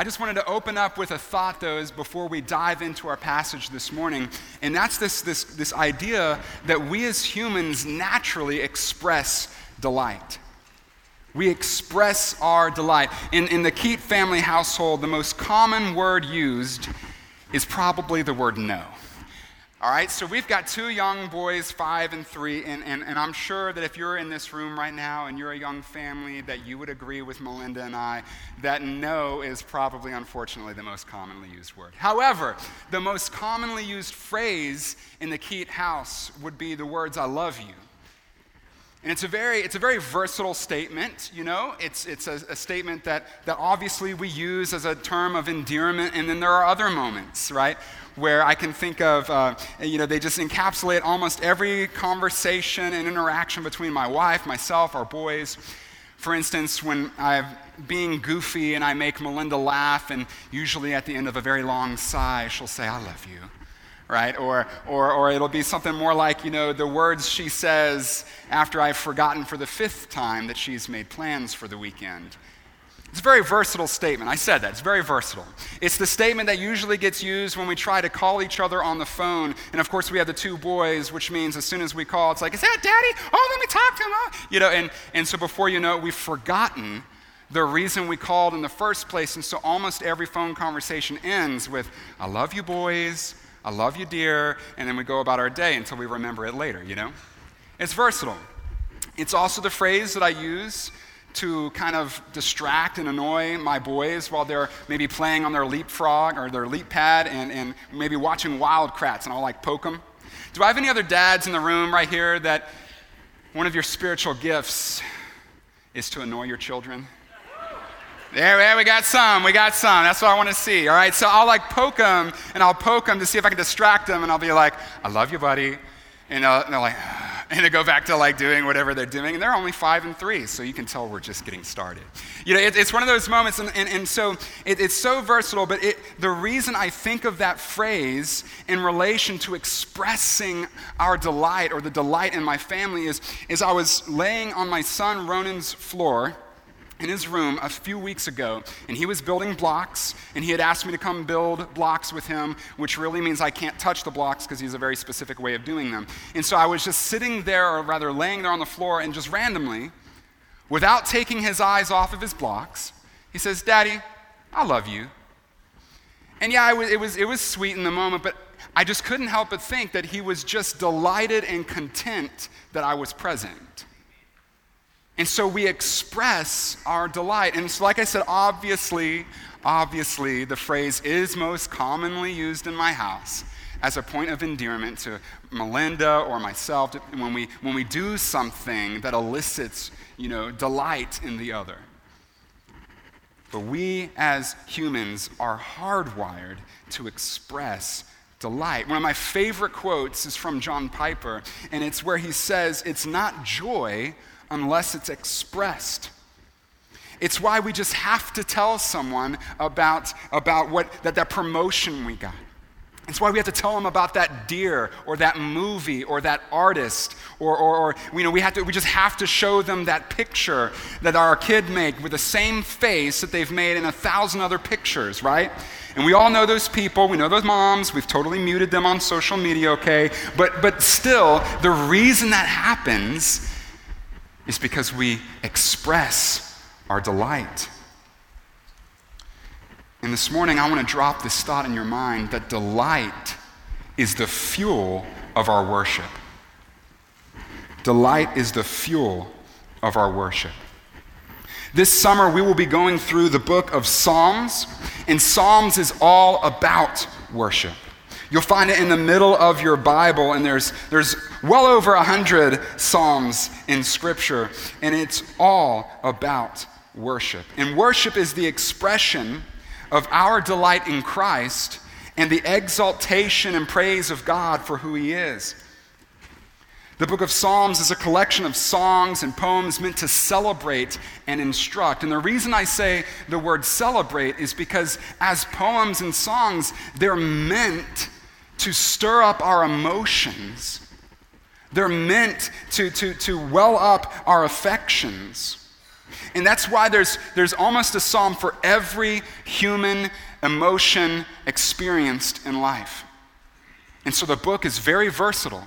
I just wanted to open up with a thought, though, as before we dive into our passage this morning. And that's this, this, this idea that we as humans naturally express delight. We express our delight. In, in the Keat family household, the most common word used is probably the word no. All right, so we've got two young boys, five and three, and, and, and I'm sure that if you're in this room right now and you're a young family, that you would agree with Melinda and I that no is probably, unfortunately, the most commonly used word. However, the most commonly used phrase in the Keat house would be the words, I love you. And it's a very, it's a very versatile statement, you know? It's, it's a, a, statement that, that obviously we use as a term of endearment, and then there are other moments, right? Where I can think of, uh, you know, they just encapsulate almost every conversation and interaction between my wife, myself, our boys. For instance, when I'm being goofy and I make Melinda laugh, and usually at the end of a very long sigh, she'll say, I love you right? Or, or, or it'll be something more like, you know, the words she says after I've forgotten for the fifth time that she's made plans for the weekend. It's a very versatile statement. I said that. It's very versatile. It's the statement that usually gets used when we try to call each other on the phone. And of course, we have the two boys, which means as soon as we call, it's like, is that daddy? Oh, let me talk to him. Oh. You know, and, and so before you know it, we've forgotten the reason we called in the first place. And so almost every phone conversation ends with, I love you, boys. I love you, dear, and then we go about our day until we remember it later, you know? It's versatile. It's also the phrase that I use to kind of distract and annoy my boys while they're maybe playing on their leapfrog or their LeapPad and, and maybe watching Wild Kratts, and I'll like poke them. Do I have any other dads in the room right here that one of your spiritual gifts is to annoy your children? There, there, we got some. We got some. That's what I want to see. All right. So I'll like poke them and I'll poke them to see if I can distract them. And I'll be like, I love you, buddy. And, uh, and they're like, and they go back to like doing whatever they're doing. And they're only five and three. So you can tell we're just getting started. You know, it, it's one of those moments. And, and, and so it, it's so versatile. But it, the reason I think of that phrase in relation to expressing our delight or the delight in my family is, is I was laying on my son Ronan's floor in his room a few weeks ago, and he was building blocks, and he had asked me to come build blocks with him, which really means I can't touch the blocks because he's a very specific way of doing them. And so I was just sitting there, or rather laying there on the floor, and just randomly, without taking his eyes off of his blocks, he says, Daddy, I love you. And yeah, it was, it was, it was sweet in the moment, but I just couldn't help but think that he was just delighted and content that I was present. And so we express our delight. And so, like I said, obviously, obviously, the phrase is most commonly used in my house as a point of endearment to Melinda or myself when we, when we do something that elicits, you know, delight in the other. But we as humans are hardwired to express delight. One of my favorite quotes is from John Piper, and it's where he says, It's not joy unless it's expressed. It's why we just have to tell someone about, about what, that, that promotion we got. It's why we have to tell them about that deer or that movie or that artist or, or, or, you know, we, have to, we just have to show them that picture that our kid made with the same face that they've made in a thousand other pictures, right? And we all know those people. We know those moms. We've totally muted them on social media, okay? But, but still, the reason that happens is because we express our delight. And this morning, I want to drop this thought in your mind that delight is the fuel of our worship. Delight is the fuel of our worship. This summer, we will be going through the book of Psalms, and Psalms is all about worship. You'll find it in the middle of your Bible, and there's, there's well over a hundred Psalms in Scripture, and it's all about worship. And worship is the expression of our delight in Christ and the exaltation and praise of God for who He is. The book of Psalms is a collection of songs and poems meant to celebrate and instruct. And the reason I say the word celebrate is because, as poems and songs, they're meant to stir up our emotions. They're meant to, to, to well up our affections. And that's why there's, there's almost a psalm for every human emotion experienced in life. And so the book is very versatile.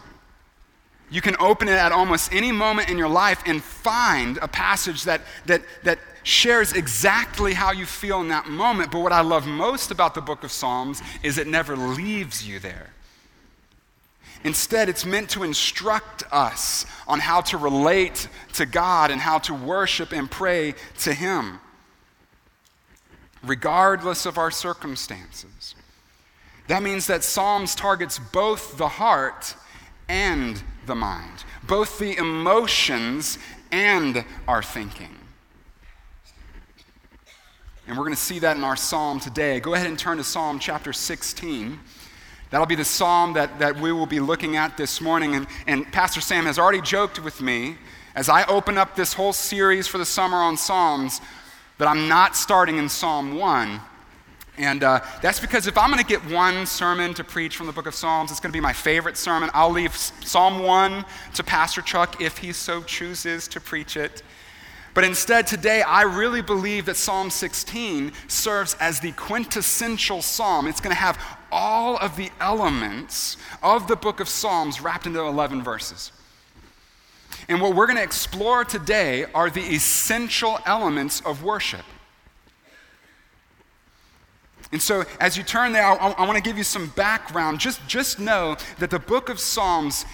You can open it at almost any moment in your life and find a passage that, that, that shares exactly how you feel in that moment. But what I love most about the book of Psalms is it never leaves you there. Instead, it's meant to instruct us on how to relate to God and how to worship and pray to Him, regardless of our circumstances. That means that Psalms targets both the heart and the mind, both the emotions and our thinking. And we're going to see that in our psalm today. Go ahead and turn to Psalm chapter 16. That'll be the psalm that, that we will be looking at this morning. And, and Pastor Sam has already joked with me as I open up this whole series for the summer on Psalms that I'm not starting in Psalm 1. And uh, that's because if I'm going to get one sermon to preach from the book of Psalms, it's going to be my favorite sermon. I'll leave Psalm 1 to Pastor Chuck if he so chooses to preach it. But instead, today, I really believe that Psalm 16 serves as the quintessential psalm. It's going to have all of the elements of the book of Psalms wrapped into 11 verses. And what we're going to explore today are the essential elements of worship. And so, as you turn there, I, I want to give you some background. Just, just know that the book of Psalms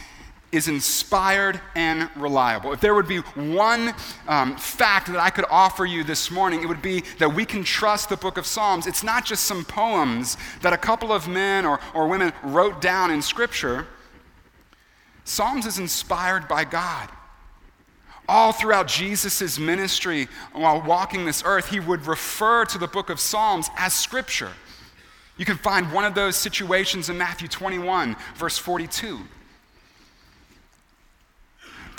is inspired and reliable. If there would be one um, fact that I could offer you this morning, it would be that we can trust the book of Psalms. It's not just some poems that a couple of men or, or women wrote down in Scripture. Psalms is inspired by God. All throughout Jesus' ministry while walking this earth, he would refer to the book of Psalms as Scripture. You can find one of those situations in Matthew 21, verse 42.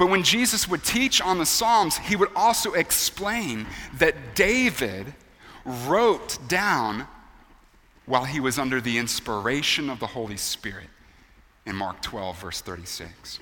But when Jesus would teach on the Psalms, he would also explain that David wrote down while he was under the inspiration of the Holy Spirit in Mark 12, verse 36.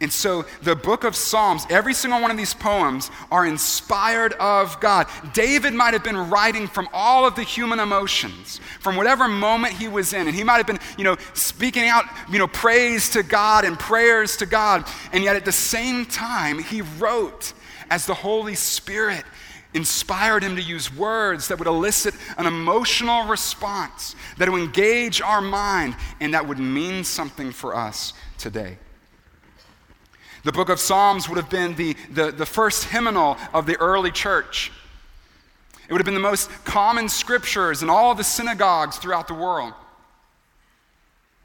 And so the book of Psalms, every single one of these poems are inspired of God. David might have been writing from all of the human emotions, from whatever moment he was in. And he might have been, you know, speaking out, you know, praise to God and prayers to God. And yet at the same time, he wrote as the Holy Spirit inspired him to use words that would elicit an emotional response, that would engage our mind, and that would mean something for us today. The book of Psalms would have been the, the, the first hymnal of the early church. It would have been the most common scriptures in all the synagogues throughout the world.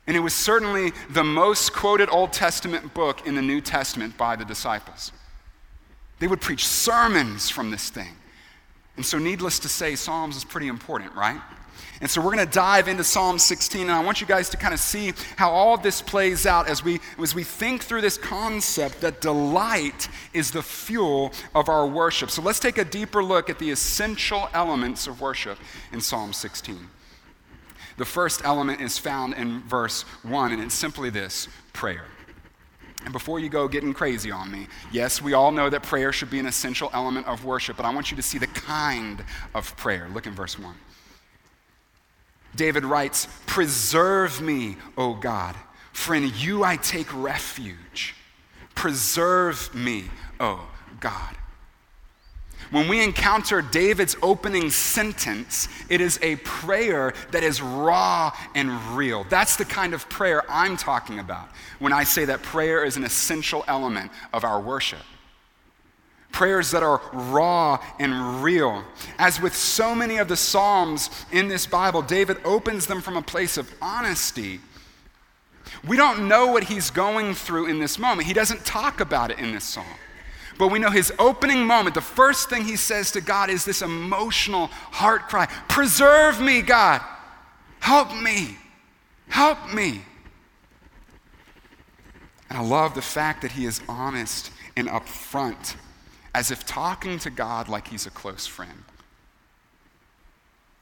And it was certainly the most quoted Old Testament book in the New Testament by the disciples. They would preach sermons from this thing. And so, needless to say, Psalms is pretty important, right? And so we're going to dive into Psalm 16, and I want you guys to kind of see how all this plays out as we, as we think through this concept that delight is the fuel of our worship. So let's take a deeper look at the essential elements of worship in Psalm 16. The first element is found in verse 1, and it's simply this prayer. And before you go getting crazy on me, yes, we all know that prayer should be an essential element of worship, but I want you to see the kind of prayer. Look in verse 1. David writes, Preserve me, O God, for in you I take refuge. Preserve me, O God. When we encounter David's opening sentence, it is a prayer that is raw and real. That's the kind of prayer I'm talking about when I say that prayer is an essential element of our worship prayers that are raw and real. As with so many of the Psalms in this Bible, David opens them from a place of honesty. We don't know what he's going through in this moment. He doesn't talk about it in this psalm. But we know his opening moment, the first thing he says to God is this emotional heart cry Preserve me, God. Help me. Help me. And I love the fact that he is honest and upfront as if talking to God like he's a close friend.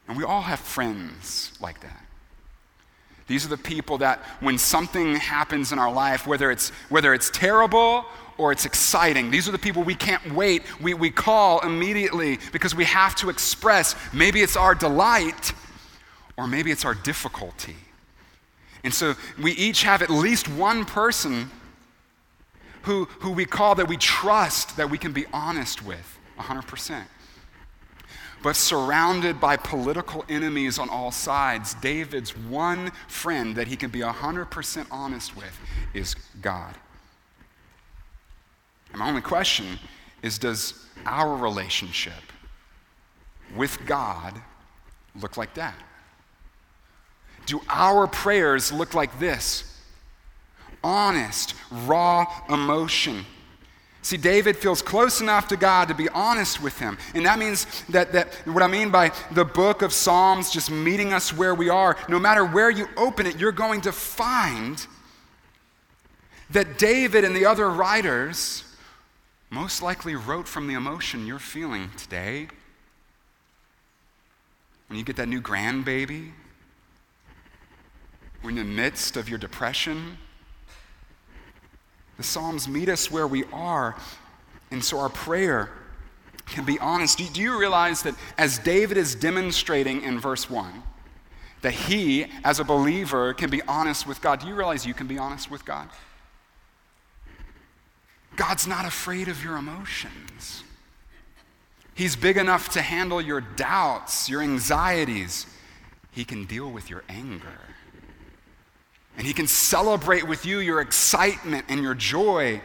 And we all have friends like that. These are the people that when something happens in our life, whether it's, whether it's terrible or it's exciting, these are the people we can't wait. We, we call immediately because we have to express maybe it's our delight or maybe it's our difficulty. And so we each have at least one person who, who we call that we trust that we can be honest with 100%. But surrounded by political enemies on all sides, David's one friend that he can be 100% honest with is God. And my only question is does our relationship with God look like that? Do our prayers look like this? Honest, raw emotion See, David feels close enough to God to be honest with him. And that means that, that what I mean by the book of Psalms just meeting us where we are, no matter where you open it, you're going to find that David and the other writers most likely wrote from the emotion you're feeling today. When you get that new grandbaby, when in the midst of your depression, the Psalms meet us where we are. And so our prayer can be honest. Do, do you realize that as David is demonstrating in verse 1, that he, as a believer, can be honest with God? Do you realize you can be honest with God? God's not afraid of your emotions. He's big enough to handle your doubts, your anxieties. He can deal with your anger. And He can celebrate with you your excitement and your joy.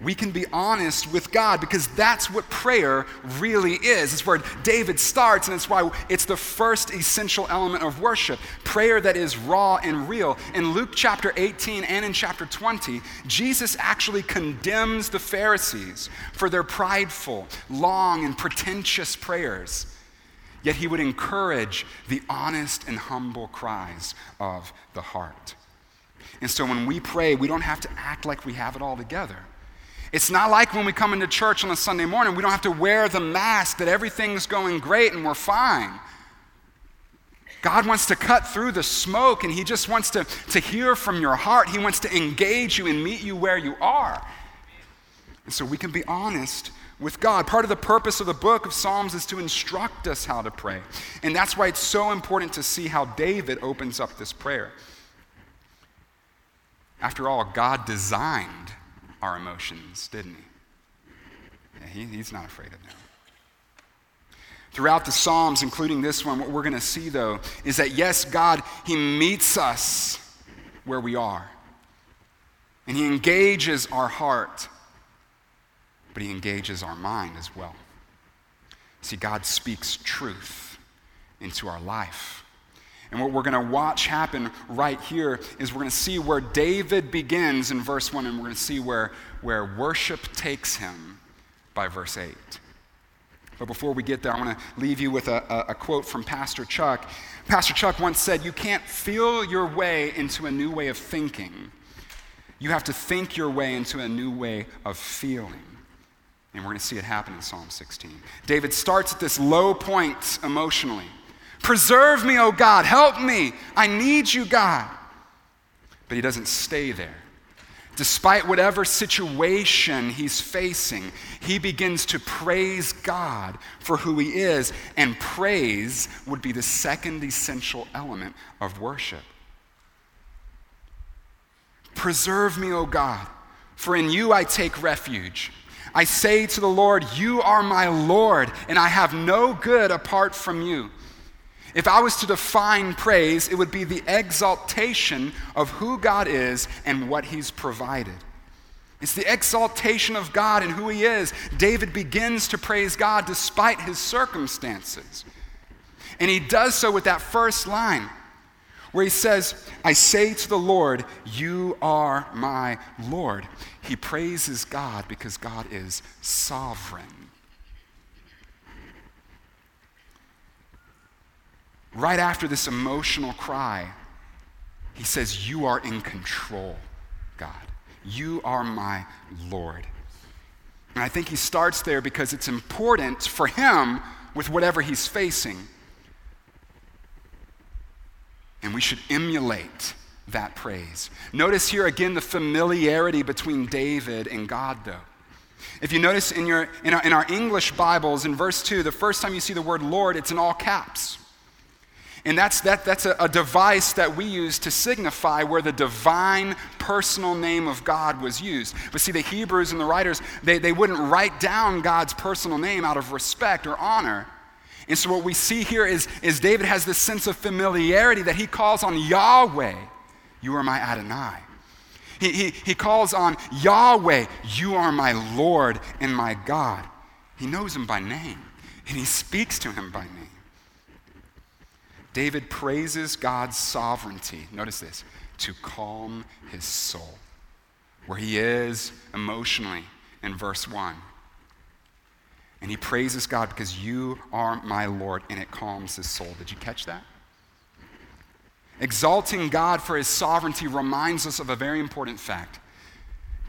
We can be honest with God because that's what prayer really is. It's where David starts, and it's why it's the first essential element of worship prayer that is raw and real. In Luke chapter 18 and in chapter 20, Jesus actually condemns the Pharisees for their prideful, long, and pretentious prayers. Yet he would encourage the honest and humble cries of the heart. And so when we pray, we don't have to act like we have it all together. It's not like when we come into church on a Sunday morning, we don't have to wear the mask that everything's going great and we're fine. God wants to cut through the smoke and He just wants to, to hear from your heart. He wants to engage you and meet you where you are. And so we can be honest with God. Part of the purpose of the book of Psalms is to instruct us how to pray. And that's why it's so important to see how David opens up this prayer. After all, God designed our emotions, didn't he? Yeah, he he's not afraid of them. Throughout the Psalms, including this one, what we're going to see, though, is that yes, God, He meets us where we are. And He engages our heart but he engages our mind as well. See, God speaks truth into our life. And what we're going to watch happen right here is we're going to see where David begins in verse 1, and we're going to see where, where worship takes him by verse 8. But before we get there, I want to leave you with a, a, a, quote from Pastor Chuck. Pastor Chuck once said, You can't feel your way into a new way of thinking, you have to think your way into a new way of feeling. And we're going to see it happen in Psalm 16. David starts at this low point emotionally. Preserve me, O God. Help me. I need you, God. But he doesn't stay there. Despite whatever situation he's facing, he begins to praise God for who he is, and praise would be the second essential element of worship. Preserve me, O God, for in you I take refuge. I say to the Lord, You are my Lord, and I have no good apart from you. If I was to define praise, it would be the exaltation of who God is and what He's provided. It's the exaltation of God and who He is. David begins to praise God despite his circumstances. And he does so with that first line where he says, I say to the Lord, You are my Lord. He praises God because God is sovereign. Right after this emotional cry, he says, You are in control, God. You are my Lord. And I think he starts there because it's important for him with whatever he's facing And we should emulate that praise. Notice here again the familiarity between David and God, though. If you notice in, your, in, our, in our English Bibles, in verse 2, the first time you see the word Lord, it's in all caps. And that's, that, that's a, a, device that we use to signify where the divine personal name of God was used. But see, the Hebrews and the writers, they, they wouldn't write down God's personal name out of respect or honor. And so what we see here is, is David has this sense of familiarity that he calls on Yahweh, you are my Adonai. He, he, he calls on Yahweh, you are my Lord and my God. He knows him by name, and he speaks to him by name. David praises God's sovereignty, notice this, to calm his soul, where he is emotionally in verse 1. And he praises God because you are my Lord, and it calms his soul. Did you catch that? Exalting God for his sovereignty reminds us of a very important fact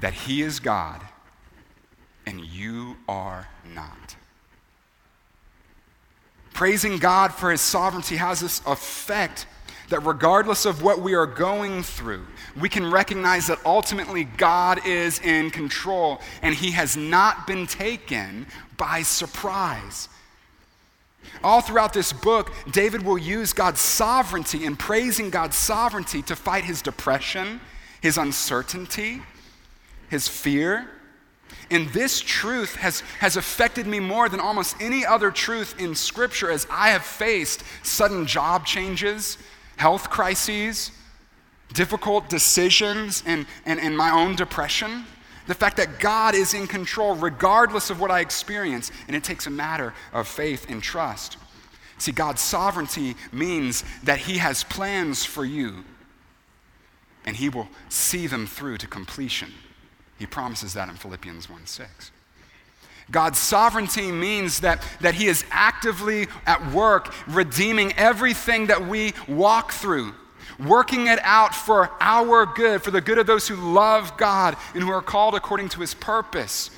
that he is God and you are not. Praising God for his sovereignty has this effect that regardless of what we are going through, we can recognize that ultimately God is in control and he has not been taken by surprise. All throughout this book, David will use God's sovereignty and praising God's sovereignty to fight his depression, his uncertainty, his fear, and this truth has, has affected me more than almost any other truth in Scripture as I have faced sudden job changes, health crises, difficult decisions, and, and, and my own depression. The fact that God is in control regardless of what I experience, and it takes a matter of faith and trust. See, God's sovereignty means that He has plans for you, and He will see them through to completion. He promises that in Philippians 1 6. God's sovereignty means that, that He is actively at work redeeming everything that we walk through, working it out for our good, for the good of those who love God and who are called according to His purpose.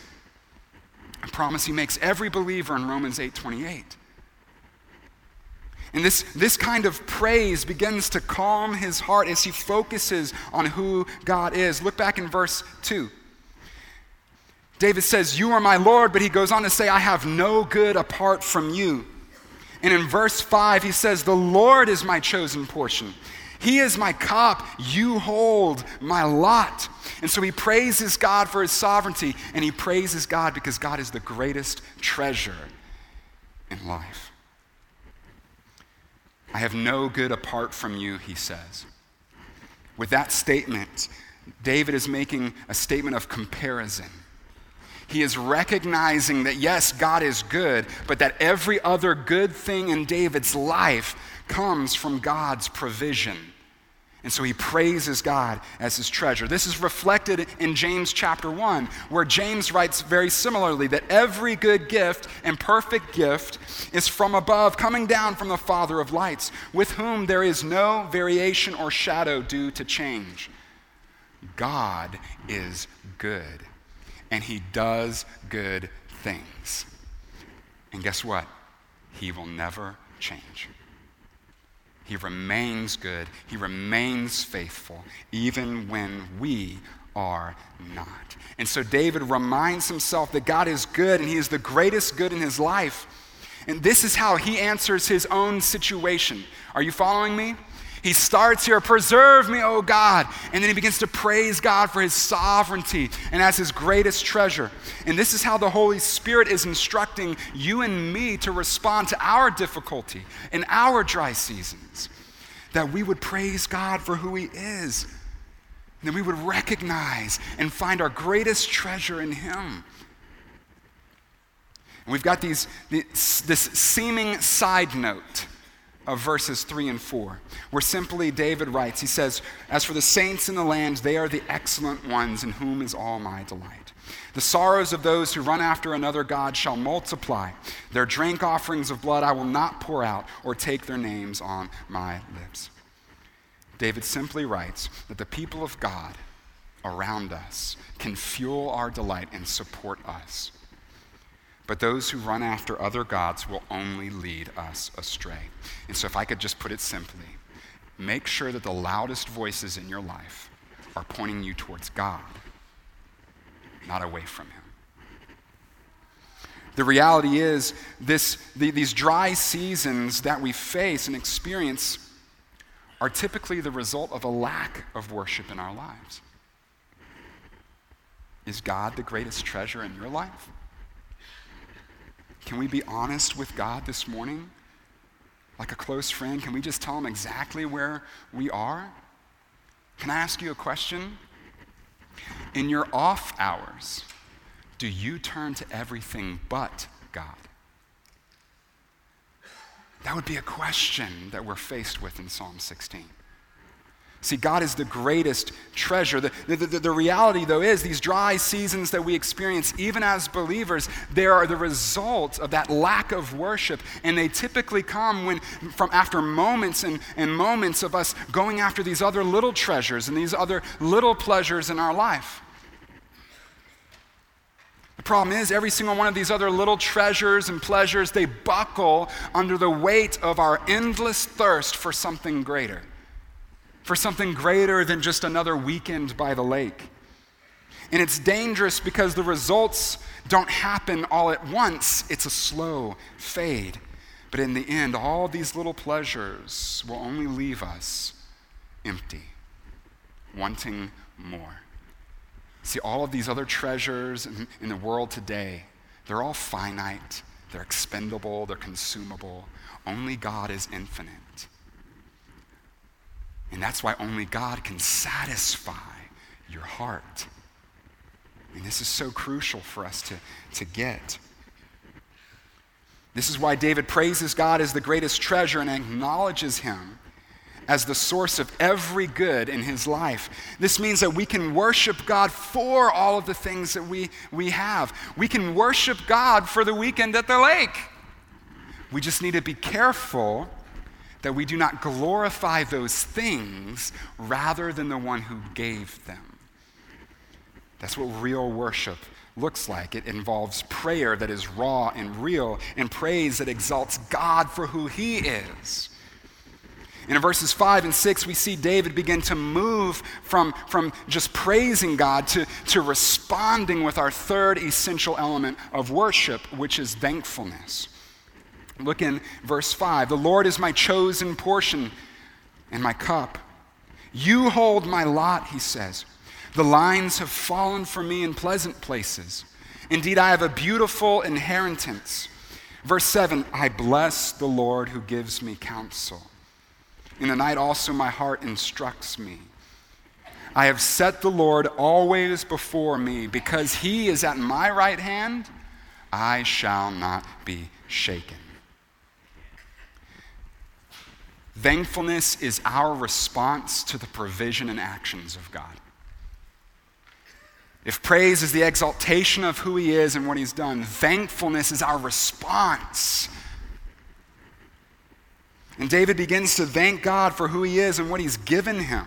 I promise He makes every believer in Romans 8 28. And this, this kind of praise begins to calm his heart as he focuses on who God is. Look back in verse 2. David says, You are my Lord, but he goes on to say, I have no good apart from you. And in verse 5, he says, The Lord is my chosen portion. He is my cup. You hold my lot. And so he praises God for his sovereignty, and he praises God because God is the greatest treasure in life. I have no good apart from you, he says. With that statement, David is making a statement of comparison. He is recognizing that, yes, God is good, but that every other good thing in David's life comes from God's provision. And so he praises God as his treasure. This is reflected in James chapter 1, where James writes very similarly that every good gift and perfect gift is from above, coming down from the Father of lights, with whom there is no variation or shadow due to change. God is good and he does good things. And guess what? He will never change. He remains good, he remains faithful, even when we are not. And so David reminds himself that God is good and he is the greatest good in his life. And this is how he answers his own situation. Are you following me? He starts here, preserve me, O God. And then he begins to praise God for his sovereignty and as his greatest treasure. And this is how the Holy Spirit is instructing you and me to respond to our difficulty in our dry seasons. That we would praise God for who he is. And that we would recognize and find our greatest treasure in him. And we've got these, this, this seeming side note of verses 3 and 4, where simply David writes, he says, As for the saints in the land, they are the excellent ones in whom is all my delight. The sorrows of those who run after another God shall multiply. Their drink offerings of blood I will not pour out or take their names on my lips. David simply writes that the people of God around us can fuel our delight and support us. But those who run after other gods will only lead us astray. And so, if I could just put it simply, make sure that the loudest voices in your life are pointing you towards God, not away from Him. The reality is, this, the, these dry seasons that we face and experience are typically the result of a lack of worship in our lives. Is God the greatest treasure in your life? Can we be honest with God this morning? Like a close friend, can we just tell him exactly where we are? Can I ask you a question? In your off hours, do you turn to everything but God? That would be a question that we're faced with in Psalm 16. See, God is the greatest treasure. The, the, the, the, reality, though, is these dry seasons that we experience, even as believers, they are the result of that lack of worship. And they typically come when, from after moments and, and moments of us going after these other little treasures and these other little pleasures in our life. The problem is, every single one of these other little treasures and pleasures, they buckle under the weight of our endless thirst for something greater, for something greater than just another weekend by the lake. And it's dangerous because the results don't happen all at once, it's a slow fade. But in the end, all these little pleasures will only leave us empty, wanting more. See, all of these other treasures in, in the world today, they're all finite, they're expendable, they're consumable. Only God is infinite. And that's why only God can satisfy your heart. And this is so crucial for us to, to get. This is why David praises God as the greatest treasure and acknowledges him as the source of every good in his life. This means that we can worship God for all of the things that we, we have. We can worship God for the weekend at the lake. We just need to be careful that we do not glorify those things rather than the one who gave them. That's what real worship looks like. It involves prayer that is raw and real, and praise that exalts God for who He is. And in verses 5 and 6, we see David begin to move from, from just praising God to, to responding with our third essential element of worship, which is thankfulness. Look in verse 5 The Lord is my chosen portion and my cup. You hold my lot, he says. The lines have fallen for me in pleasant places. Indeed, I have a beautiful inheritance. Verse 7 I bless the Lord who gives me counsel. In the night also my heart instructs me. I have set the Lord always before me. Because he is at my right hand, I shall not be shaken. Thankfulness is our response to the provision and actions of God. If praise is the exaltation of who he is and what he's done, thankfulness is our response and David begins to thank God for who he is and what he's given him.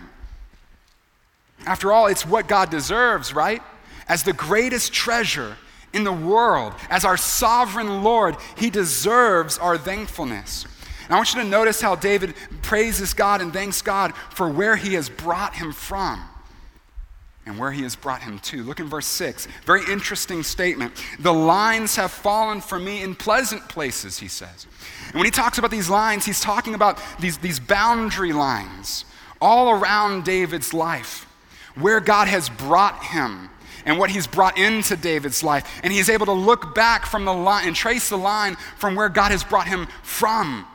After all, it's what God deserves, right? As the greatest treasure in the world, as our sovereign Lord, he deserves our thankfulness. And I want you to notice how David praises God and thanks God for where he has brought him from and where he has brought him to. Look in verse 6. Very interesting statement. The lines have fallen for me in pleasant places, he says. And when he talks about these lines, he's talking about these, these boundary lines all around David's life, where God has brought him and what he's brought into David's life. And he's able to look back from the line and trace the line from where God has brought him from.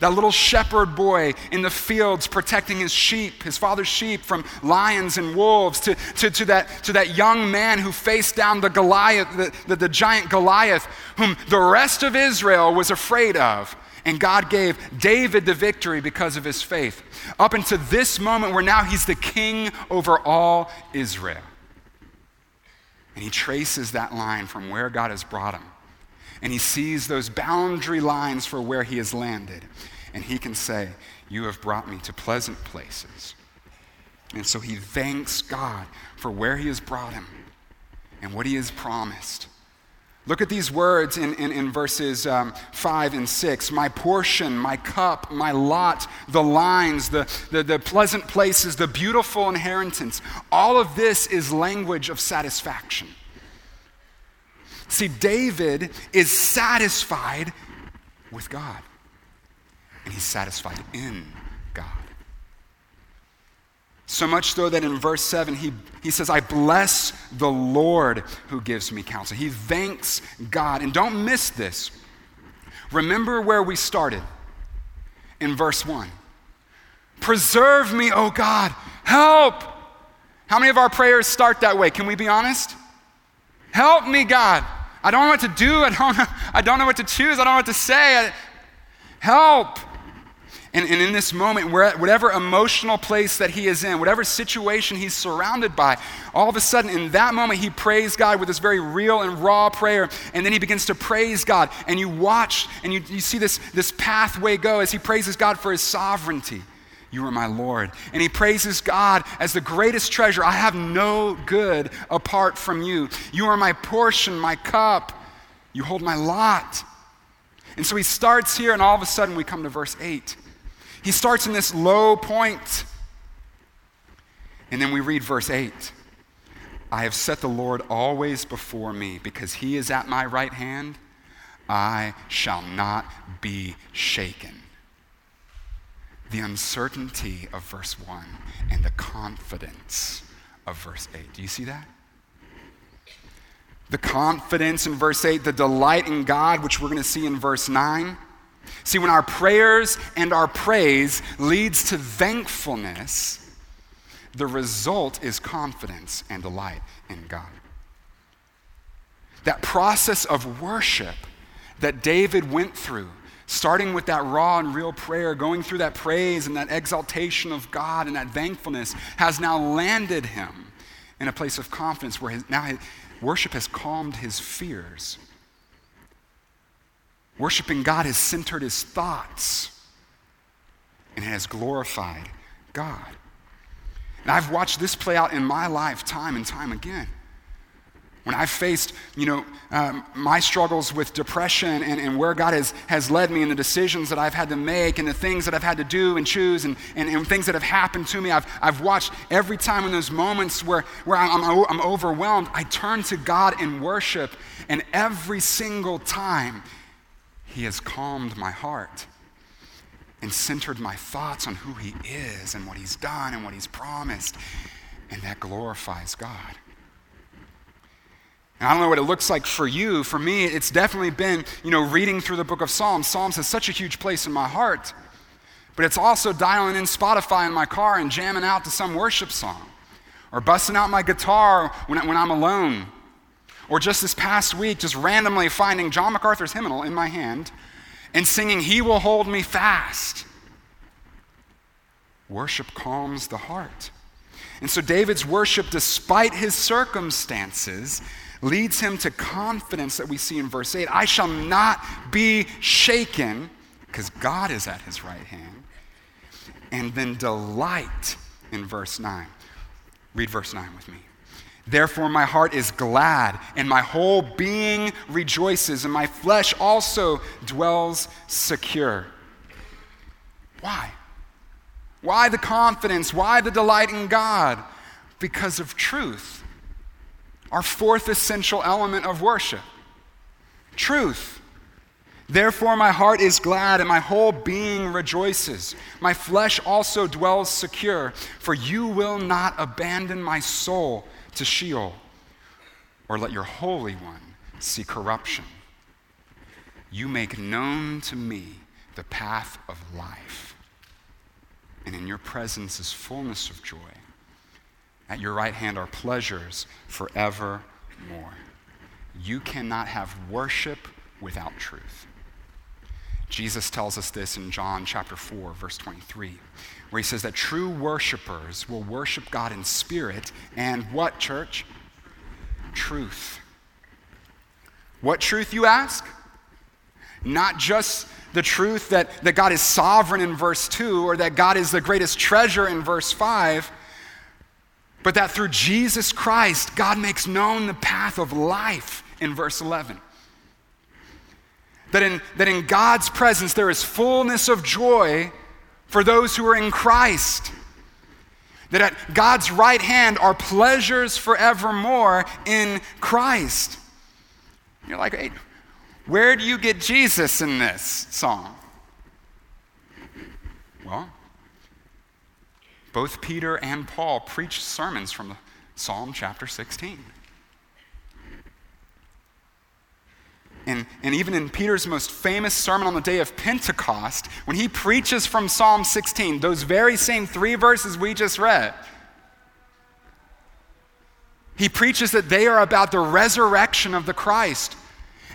That little shepherd boy in the fields protecting his sheep, his father's sheep, from lions and wolves, to, to, to, that, to that young man who faced down the Goliath, the, the, the giant Goliath, whom the rest of Israel was afraid of. And God gave David the victory because of his faith. Up until this moment, where now he's the king over all Israel. And he traces that line from where God has brought him and he sees those boundary lines for where he has landed. And he can say, You have brought me to pleasant places. And so he thanks God for where he has brought him and what he has promised. Look at these words in, in, in verses um, 5 and 6 my portion, my cup, my lot, the lines, the, the, the pleasant places, the beautiful inheritance. All of this is language of satisfaction. See, David is satisfied with God, and he's satisfied in God. So much so that in verse 7, he, he says, I bless the Lord who gives me counsel. He thanks God. And don't miss this. Remember where we started in verse 1. Preserve me, O God. Help. How many of our prayers start that way? Can we be honest? Help me, God. I don't know what to do. I don't know, I don't know what to choose. I don't know what to say. Help. And, and in this moment, whatever emotional place that he is in, whatever situation he's surrounded by, all of a sudden, in that moment, he prays God with this very real and raw prayer. And then he begins to praise God. And you watch and you, you see this, this pathway go as he praises God for his sovereignty. You are my Lord. And he praises God as the greatest treasure. I have no good apart from you. You are my portion, my cup. You hold my lot. And so he starts here, and all of a sudden we come to verse 8. He starts in this low point. And then we read verse 8 I have set the Lord always before me, because he is at my right hand. I shall not be shaken. The uncertainty of verse 1 and the confidence of verse 8. Do you see that? The confidence in verse 8, the delight in God, which we're going to see in verse 9 See, when our prayers and our praise leads to thankfulness, the result is confidence and delight in God. That process of worship that David went through, starting with that raw and real prayer, going through that praise and that exaltation of God and that thankfulness, has now landed him in a place of confidence where his, now his, worship has calmed his fears. Worshiping God has centered his thoughts and has glorified God. And I've watched this play out in my life time and time again. When I've faced, you know, um, my struggles with depression and, and where God has, has led me and the decisions that I've had to make and the things that I've had to do and choose and, and, and things that have happened to me, I've, I've watched every time in those moments where, where I'm, I'm, I'm overwhelmed, I turn to God in worship. And every single time, he has calmed my heart and centered my thoughts on who He is and what He's done and what He's promised. And that glorifies God. And I don't know what it looks like for you. For me, it's definitely been, you know, reading through the book of Psalms. Psalms has such a huge place in my heart. But it's also dialing in Spotify in my car and jamming out to some worship song. Or busting out my guitar when, when I'm alone or just this past week, just randomly finding John MacArthur's hymnal in my hand and singing, He will hold me fast. Worship calms the heart. And so David's worship, despite his circumstances, leads him to confidence that we see in verse 8 I shall not be shaken, because God is at his right hand. And then delight in verse 9. Read verse 9 with me. Therefore, my heart is glad, and my whole being rejoices, and my flesh also dwells secure. Why? Why the confidence? Why the delight in God? Because of truth. Our fourth essential element of worship truth. Therefore, my heart is glad and my whole being rejoices. My flesh also dwells secure, for you will not abandon my soul to Sheol, or let your Holy One see corruption. You make known to me the path of life, and in your presence is fullness of joy. At your right hand are pleasures forevermore. You cannot have worship without truth. Jesus tells us this in John chapter 4, verse 23 where he says that true worshipers will worship God in spirit and what, church? Truth. What truth, you ask? Not just the truth that, that God is sovereign in verse 2 or that God is the greatest treasure in verse 5, but that through Jesus Christ, God makes known the path of life in verse 11. That in, that in God's presence there is fullness of joy for those who are in Christ. That at God's right hand are pleasures forevermore in Christ. You're like, hey, where do you get Jesus in this song? Well, both Peter and Paul preached sermons from Psalm chapter 16. And, and even in Peter's most famous sermon on the day of Pentecost, when he preaches from Psalm 16, those very same three verses we just read, he preaches that they are about the resurrection of the Christ.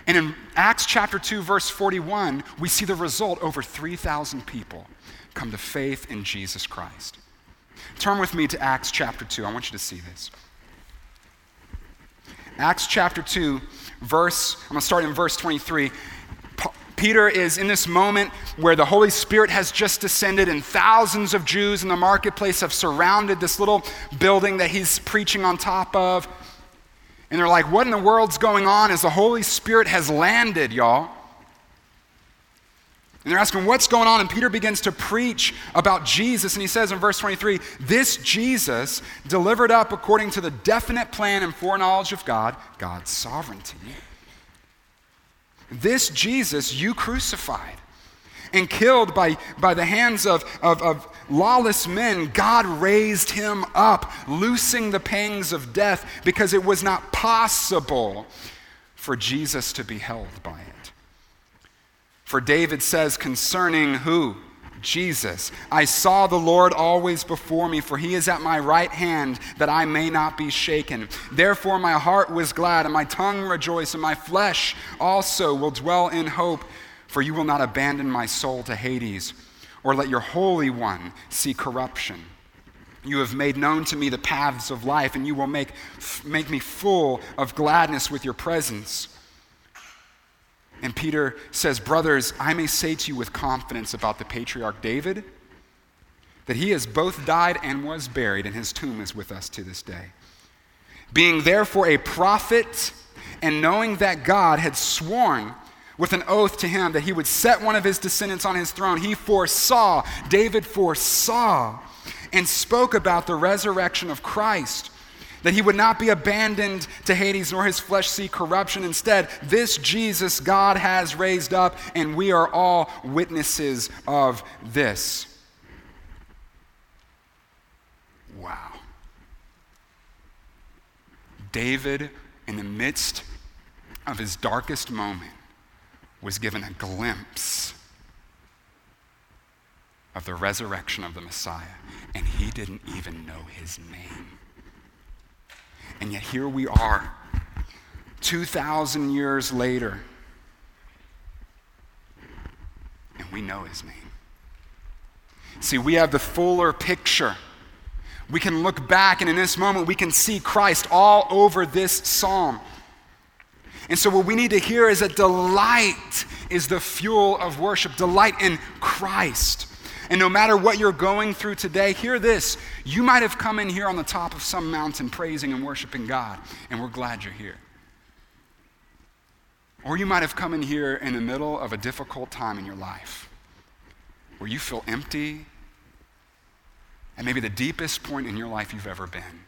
And in Acts chapter 2, verse 41, we see the result over 3,000 people come to faith in Jesus Christ. Turn with me to Acts chapter 2. I want you to see this. Acts chapter 2, verse, I'm going to start in verse 23. Peter is in this moment where the Holy Spirit has just descended, and thousands of Jews in the marketplace have surrounded this little building that he's preaching on top of. And they're like, What in the world's going on as the Holy Spirit has landed, y'all? And they're asking, What's going on? And Peter begins to preach about Jesus. And he says in verse 23 This Jesus, delivered up according to the definite plan and foreknowledge of God, God's sovereignty. This Jesus you crucified and killed by, by the hands of, of, of lawless men, God raised him up, loosing the pangs of death because it was not possible for Jesus to be held by. For David says concerning who? Jesus. I saw the Lord always before me, for he is at my right hand, that I may not be shaken. Therefore, my heart was glad, and my tongue rejoiced, and my flesh also will dwell in hope, for you will not abandon my soul to Hades, or let your Holy One see corruption. You have made known to me the paths of life, and you will make, make me full of gladness with your presence. And Peter says, Brothers, I may say to you with confidence about the patriarch David that he has both died and was buried, and his tomb is with us to this day. Being therefore a prophet, and knowing that God had sworn with an oath to him that he would set one of his descendants on his throne, he foresaw, David foresaw, and spoke about the resurrection of Christ that he would not be abandoned to Hades nor his flesh see corruption. Instead, this Jesus God has raised up, and we are all witnesses of this. Wow. David, in the midst of his darkest moment, was given a glimpse of the resurrection of the Messiah, and he didn't even know his name. And yet here we are, 2,000 years later, and we know his name. See, we have the fuller picture. We can look back, and in this moment, we can see Christ all over this psalm. And so, what we need to hear is that delight is the fuel of worship, delight in Christ. And no matter what you're going through today, hear this. You might have come in here on the top of some mountain praising and worshiping God, and we're glad you're here. Or you might have come in here in the middle of a difficult time in your life where you feel empty and maybe the deepest point in your life you've ever been.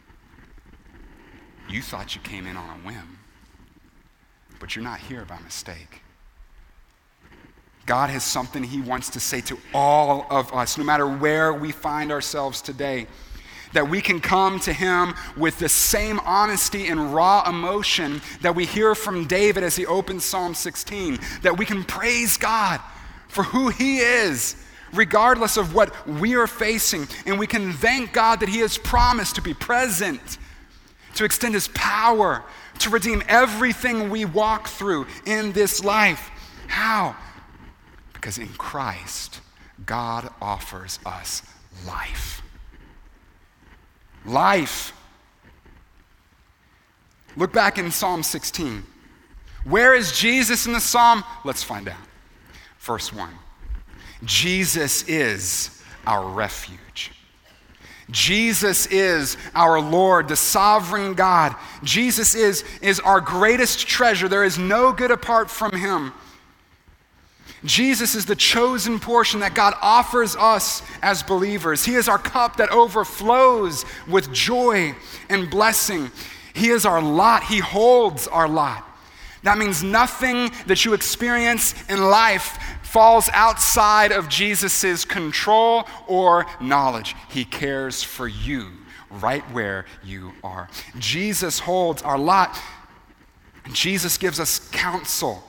You thought you came in on a whim, but you're not here by mistake. God has something He wants to say to all of us, no matter where we find ourselves today. That we can come to Him with the same honesty and raw emotion that we hear from David as he opens Psalm 16. That we can praise God for who He is, regardless of what we are facing. And we can thank God that He has promised to be present, to extend His power, to redeem everything we walk through in this life. How? Because in Christ, God offers us life. Life. Look back in Psalm 16. Where is Jesus in the psalm? Let's find out. Verse 1 Jesus is our refuge. Jesus is our Lord, the sovereign God. Jesus is, is our greatest treasure. There is no good apart from him. Jesus is the chosen portion that God offers us as believers. He is our cup that overflows with joy and blessing. He is our lot, He holds our lot. That means nothing that you experience in life falls outside of Jesus' control or knowledge. He cares for you right where you are. Jesus holds our lot. Jesus gives us counsel.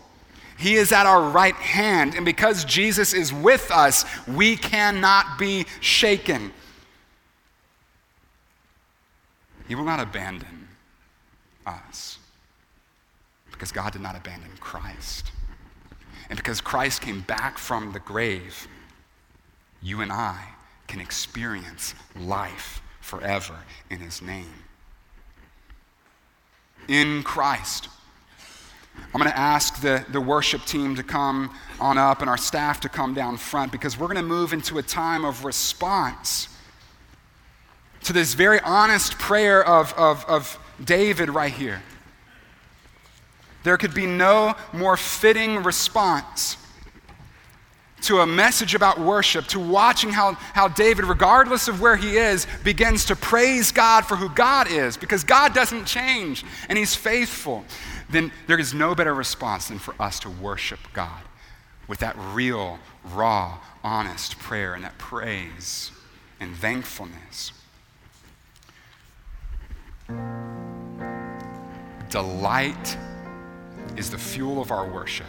He is at our right hand, and because Jesus is with us, we cannot be shaken. He will not abandon us because God did not abandon Christ. And because Christ came back from the grave, you and I can experience life forever in his name. In Christ. I'm going to ask the, the worship team to come on up and our staff to come down front because we're going to move into a time of response to this very honest prayer of, of, of David right here. There could be no more fitting response to a message about worship, to watching how, how David, regardless of where he is, begins to praise God for who God is, because God doesn't change and he's faithful, then there is no better response than for us to worship God with that real, raw, honest prayer and that praise and thankfulness. Delight is the fuel of our worship.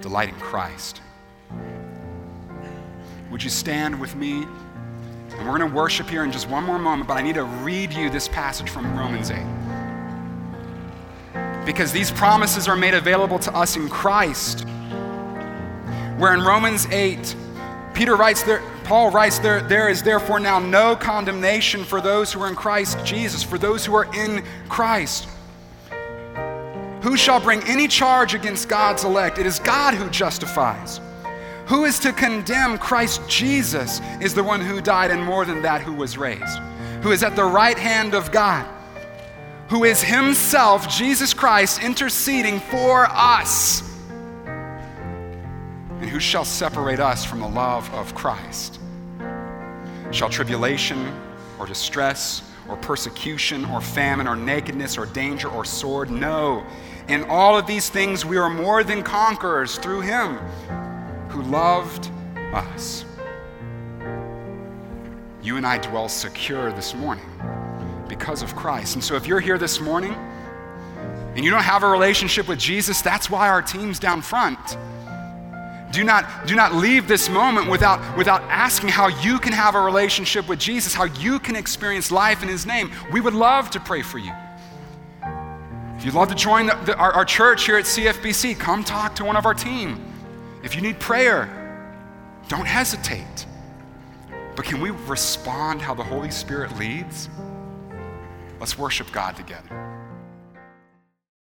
Delight in Christ. Would you stand with me? And we're going to worship here in just one more moment, but I need to read you this passage from Romans 8. Because these promises are made available to us in Christ. Where in Romans 8, Peter writes there, Paul writes there, there is therefore now no condemnation for those who are in Christ Jesus, for those who are in Christ. Who shall bring any charge against God's elect? It is God who justifies. Who is to condemn Christ Jesus is the one who died, and more than that, who was raised, who is at the right hand of God, who is himself, Jesus Christ, interceding for us. And who shall separate us from the love of Christ? Shall tribulation or distress or persecution or famine or nakedness or danger or sword? No. In all of these things, we are more than conquerors through him who loved us. You and I dwell secure this morning because of Christ. And so, if you're here this morning and you don't have a relationship with Jesus, that's why our team's down front. Do not, do not leave this moment without, without asking how you can have a relationship with Jesus, how you can experience life in His name. We would love to pray for you. If you'd love to join the, the, our, our church here at CFBC, come talk to one of our team. If you need prayer, don't hesitate. But can we respond how the Holy Spirit leads? Let's worship God together.